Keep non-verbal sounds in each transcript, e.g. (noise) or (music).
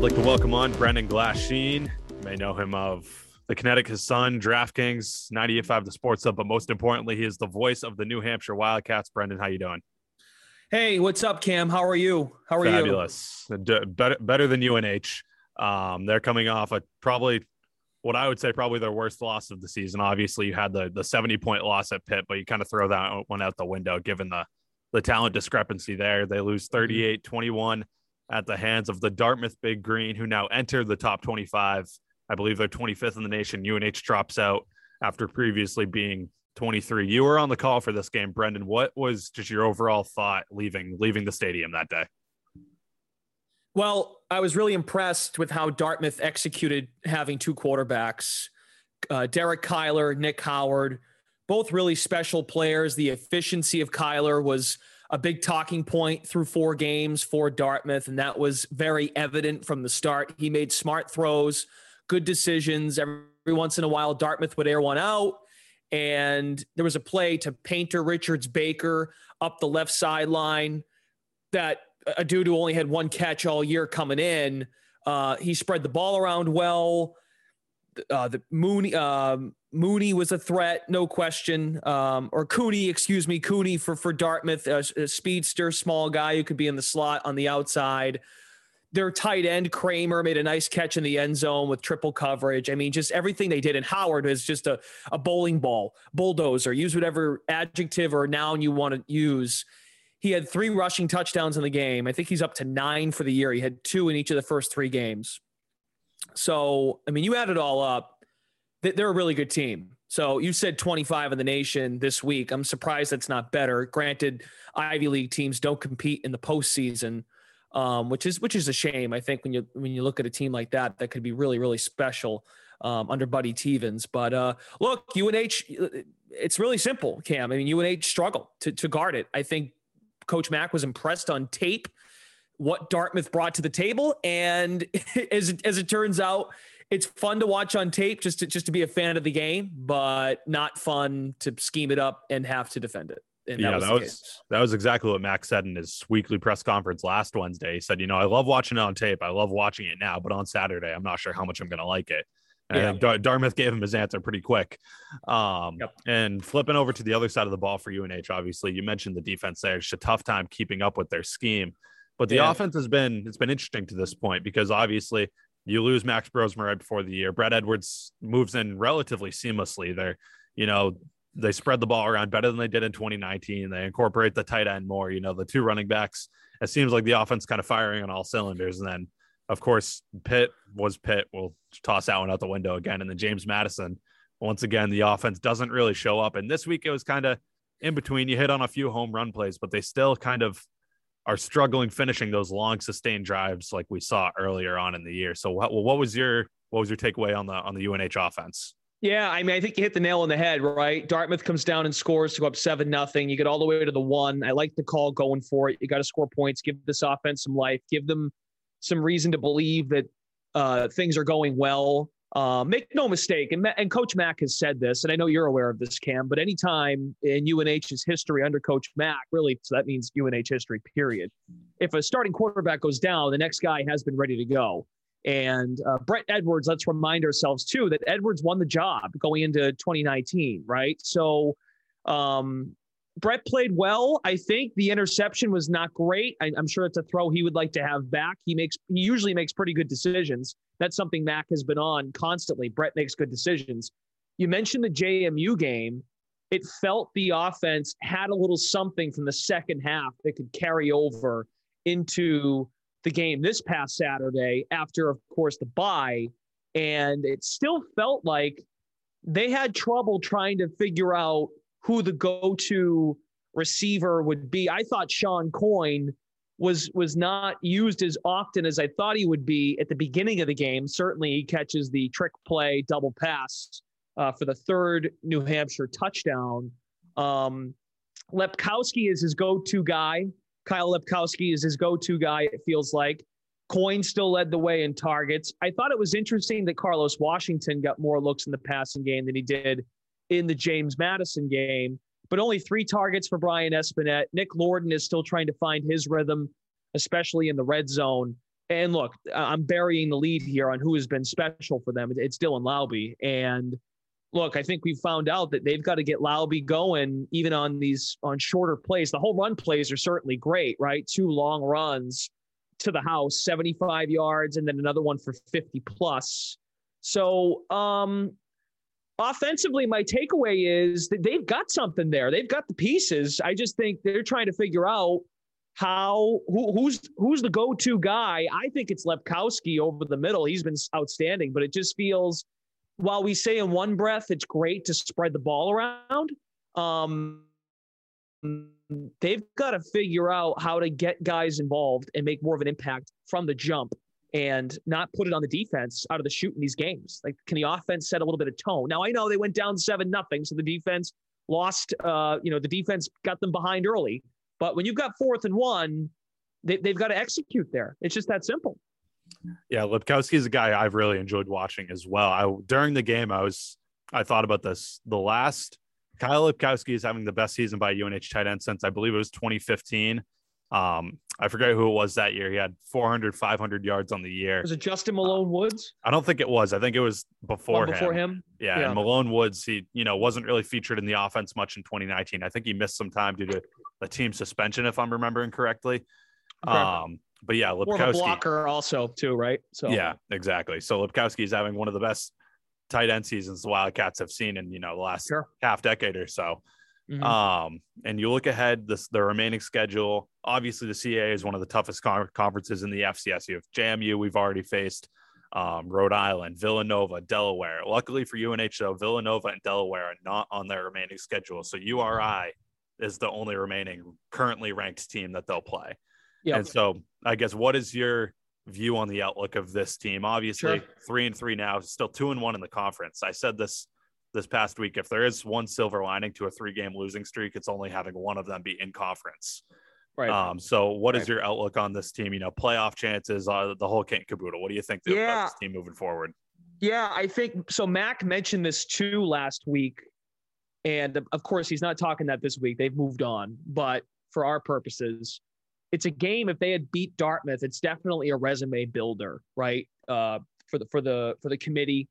I'd like to welcome on Brendan Glasheen. You may know him of the Connecticut Sun, DraftKings, 98.5 The Sports Hub, but most importantly, he is the voice of the New Hampshire Wildcats. Brendan, how you doing? Hey, what's up, Cam? How are you? How are Fabulous. you? Fabulous. Better, better than UNH. Um, they're coming off a probably what I would say probably their worst loss of the season. Obviously, you had the the 70 point loss at Pitt, but you kind of throw that one out the window given the the talent discrepancy there. They lose mm-hmm. 38 21 at the hands of the Dartmouth Big Green, who now enter the top 25. I believe they're 25th in the nation. UNH drops out after previously being 23. You were on the call for this game, Brendan. What was just your overall thought leaving leaving the stadium that day? Well, I was really impressed with how Dartmouth executed having two quarterbacks, uh, Derek Kyler, Nick Howard, both really special players. The efficiency of Kyler was a big talking point through four games for Dartmouth, and that was very evident from the start. He made smart throws, good decisions. Every once in a while, Dartmouth would air one out, and there was a play to Painter Richards Baker up the left sideline that a dude who only had one catch all year coming in. Uh, he spread the ball around well. Uh, the Mooney um, Mooney was a threat, no question. Um, or Cooney, excuse me, Cooney for for Dartmouth, a, a, speedster, small guy who could be in the slot on the outside. Their tight end Kramer made a nice catch in the end zone with triple coverage. I mean, just everything they did. And Howard is just a, a bowling ball, bulldozer. Use whatever adjective or noun you want to use. He had three rushing touchdowns in the game. I think he's up to nine for the year. He had two in each of the first three games. So, I mean, you add it all up, they're a really good team. So you said 25 in the nation this week. I'm surprised that's not better. Granted, Ivy League teams don't compete in the postseason, um, which is which is a shame. I think when you when you look at a team like that, that could be really really special um, under Buddy Teevens. But uh, look, UNH, it's really simple, Cam. I mean, UNH struggled to to guard it. I think Coach Mack was impressed on tape what Dartmouth brought to the table, and (laughs) as it, as it turns out, it's fun to watch on tape just to just to be a fan of the game, but not fun to scheme it up and have to defend it. And yeah, that was that was, that was, exactly what Max said in his weekly press conference last Wednesday. He said, "You know, I love watching it on tape. I love watching it now, but on Saturday, I'm not sure how much I'm going to like it." And yeah. Dartmouth gave him his answer pretty quick. Um, yep. And flipping over to the other side of the ball for UNH, obviously, you mentioned the defense there. It's a tough time keeping up with their scheme. But the yeah. offense has been it's been interesting to this point because obviously you lose Max Brosmer right before the year. Bret Edwards moves in relatively seamlessly. They're, you know, they spread the ball around better than they did in 2019. They incorporate the tight end more. You know, the two running backs. It seems like the offense kind of firing on all cylinders. And then of course, Pitt was Pitt. We'll toss that one out the window again. And then James Madison, once again, the offense doesn't really show up. And this week it was kind of in between. You hit on a few home run plays, but they still kind of are struggling finishing those long sustained drives like we saw earlier on in the year. So what, what was your what was your takeaway on the on the UNH offense? Yeah, I mean, I think you hit the nail on the head, right? Dartmouth comes down and scores to go up seven nothing. You get all the way to the one. I like the call going for it. You got to score points, give this offense some life, give them some reason to believe that uh, things are going well. Uh, make no mistake, and, and Coach Mack has said this, and I know you're aware of this, Cam. But anytime in UNH's history under Coach Mack, really, so that means UNH history, period. If a starting quarterback goes down, the next guy has been ready to go. And uh, Bret Edwards, let's remind ourselves too that Edwards won the job going into 2019, right? So um, Bret played well. I think the interception was not great. I, am sure it's a throw he would like to have back. He makes he usually makes pretty good decisions. That's something Mack has been on constantly. Bret makes good decisions. You mentioned the JMU game. It felt the offense had a little something from the second half that could carry over into the game this past Saturday after, of course, the bye. And it still felt like they had trouble trying to figure out who the go-to receiver would be. I thought Sean Coyne was was not used as often as I thought he would be at the beginning of the game. Certainly, he catches the trick play double pass uh, for the third New Hampshire touchdown. Um, Lepkowski is his go-to guy. Kyle Lepkowski is his go-to guy. It feels like Coyne still led the way in targets. I thought it was interesting that Carlos Washington got more looks in the passing game than he did in the James Madison game, but only three targets for Brian Espinette. Nick Lorden is still trying to find his rhythm, especially in the red zone. And look, I'm burying the lead here on who has been special for them. It's Dylan Laube. And look, I think we've found out that they've got to get Laube going even on these on shorter plays. The home run plays are certainly great, right? Two long runs to the house, 75 yards, and then another one for 50 plus. So um offensively, my takeaway is that they've got something there. They've got the pieces. I just think they're trying to figure out how who, who's who's the go-to guy. I think it's Lepkowski over the middle. He's been outstanding, but it just feels while we say in one breath it's great to spread the ball around, um, they've got to figure out how to get guys involved and make more of an impact from the jump and not put it on the defense out of the shoot in these games. Like, can the offense set a little bit of tone? Now, I know they went down seven nothing, so the defense lost. Uh, you know, the defense got them behind early, but when you've got fourth and one, they, they've got to execute there. It's just that simple. Yeah, Lepkowski is a guy I've really enjoyed watching as well. I during the game, I was I thought about this. The last Kyle Lepkowski is having the best season by UNH tight end since I believe it was 2015. Um, I forget who it was that year. He had 400, 500 yards on the year. Was it Justin Malone Woods? I don't think it was. I think it was before, him. before him. Yeah, yeah, and Malone Woods, he you know wasn't really featured in the offense much in 2019. I think he missed some time due to the team suspension, if I'm remembering correctly. Okay. Um, but yeah, Lepkowski. More of a blocker also too, right? So yeah, exactly. So Lepkowski is having one of the best tight end seasons the Wildcats have seen in you know the last sure. half decade or so. Mm-hmm. Um, and you look ahead, this the remaining schedule. Obviously, the CAA is one of the toughest con- conferences in the FCS. You have JMU, we've already faced um, Rhode Island, Villanova, Delaware. Luckily for UNH, though, Villanova and Delaware are not on their remaining schedule. So URI is the only remaining currently ranked team that they'll play. Yep. And so, I guess, what is your view on the outlook of this team? Obviously, sure. three and three now, still two and one in the conference. I said this this past week. If there is one silver lining to a three game losing streak, it's only having one of them be in conference. Right. Um, so what right. is your outlook on this team? You know, playoff chances, uh, the whole kit caboodle. What do you think yeah. about this team moving forward? Yeah, I think so. Mac mentioned this too last week. And of course, he's not talking that this week. They've moved on. But for our purposes, it's a game. If they had beat Dartmouth, it's definitely a resume builder, right? Uh, for the for the for the committee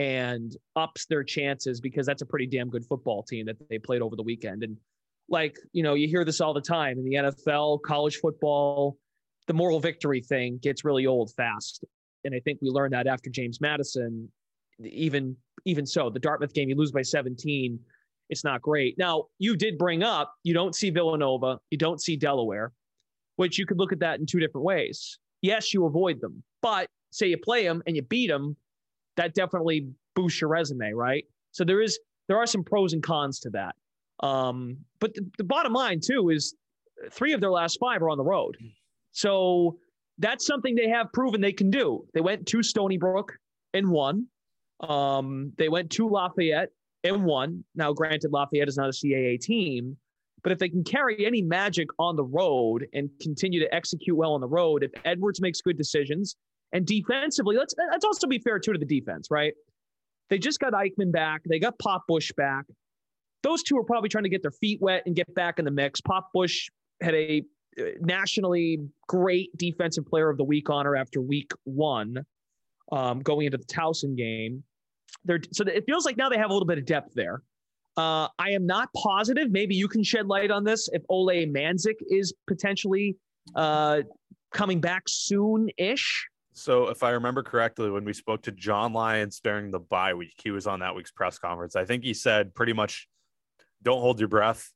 and ups their chances because that's a pretty damn good football team that they played over the weekend. And like, you know, you hear this all the time in the NFL, college football, the moral victory thing gets really old fast. And I think we learned that after James Madison. Even even so, the Dartmouth game, you lose by 17. It's not great. Now, you did bring up you don't see Villanova, you don't see Delaware, which you could look at that in two different ways. Yes, you avoid them, but say you play them and you beat them, that definitely boosts your resume, right? So there is there are some pros and cons to that. Um, but the, the bottom line too is three of their last five are on the road. So that's something they have proven they can do. They went to Stony Brook and won. Um, they went to Lafayette and won. Now, granted, Lafayette is not a CAA team, but if they can carry any magic on the road and continue to execute well on the road, if Edwards makes good decisions, and defensively, let's let's also be fair too to the defense, right? They just got Eichmann back. They got Pop Bush back. Those two are probably trying to get their feet wet and get back in the mix. Pop Bush had a uh, nationally great defensive player of the week honor after week one, um, going into the Towson game. They're, so it feels like now they have a little bit of depth there. Uh, I am not positive. Maybe you can shed light on this if Ole Manzik is potentially uh, coming back soon ish. So, if I remember correctly, when we spoke to John Lyons during the bye week, he was on that week's press conference. I think he said pretty much, "Don't hold your breath."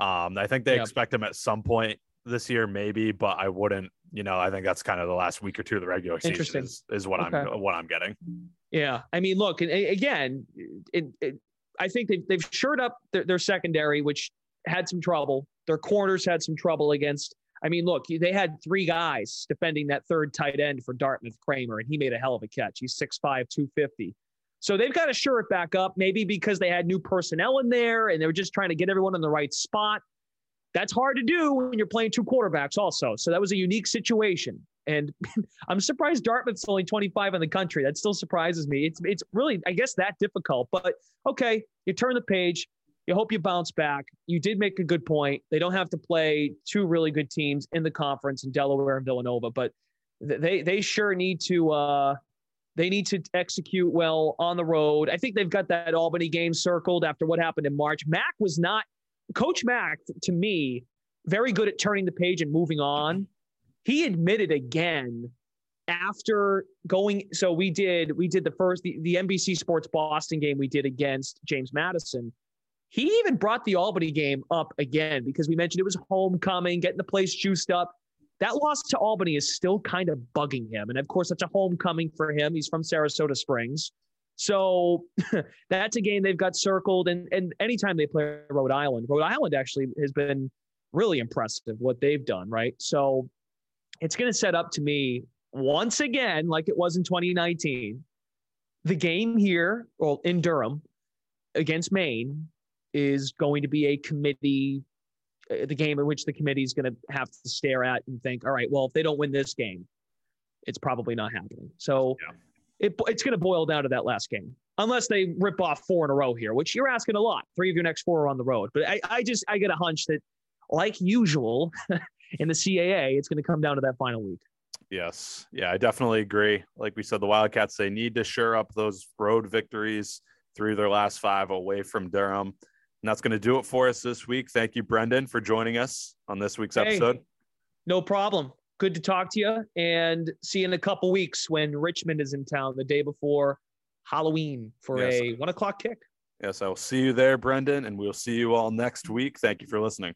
Um, I think they yep. expect him at some point this year, maybe, but I wouldn't. You know, I think that's kind of the last week or two of the regular season is, is what okay. I'm what I'm getting. Yeah, I mean, look, and again, it, it, I think they've they've shored up their, their secondary, which had some trouble. Their corners had some trouble against I mean, look, they had three guys defending that third tight end for Dartmouth Kramer, and he made a hell of a catch. He's 6'5, 250. So they've got to shore it back up, maybe because they had new personnel in there and they were just trying to get everyone in the right spot. That's hard to do when you're playing two quarterbacks, also. So that was a unique situation. And (laughs) I'm surprised Dartmouth's only 25 in the country. That still surprises me. It's it's really, I guess, that difficult. But okay, you turn the page you hope you bounce back. You did make a good point. They don't have to play two really good teams in the conference in Delaware and Villanova, but they they sure need to uh, they need to execute well on the road. I think they've got that Albany game circled after what happened in March. Mac was not Coach Mac to me very good at turning the page and moving on. He admitted again after going so we did we did the first the, the NBC Sports Boston game we did against James Madison. He even brought the Albany game up again because we mentioned it was homecoming, getting the place juiced up. That loss to Albany is still kind of bugging him. And of course, that's a homecoming for him. He's from Saratoga Springs. So (laughs) that's a game they've got circled. And, and anytime they play Rhode Island, Rhode Island actually has been really impressive what they've done, right? So it's going to set up to me once again, like it was in 2019, the game here, well, in Durham against Maine is going to be a committee, uh, the game in which the committee is going to have to stare at and think, all right, well, if they don't win this game, it's probably not happening. So yeah. it, it's going to boil down to that last game, unless they rip off four in a row here, which you're asking a lot. Three of your next four are on the road. But I, I just, I get a hunch that, like usual (laughs) in the CAA, it's going to come down to that final week. Yes. Yeah, I definitely agree. Like we said, the Wildcats, they need to shore up those road victories through their last five away from Durham. And that's going to do it for us this week. Thank you, Brendan, for joining us on this week's hey, episode. No problem. Good to talk to you and see you in a couple weeks when Richmond is in town the day before Halloween for yes. a one o'clock kick. Yes, I will see you there, Brendan, and we'll see you all next week. Thank you for listening.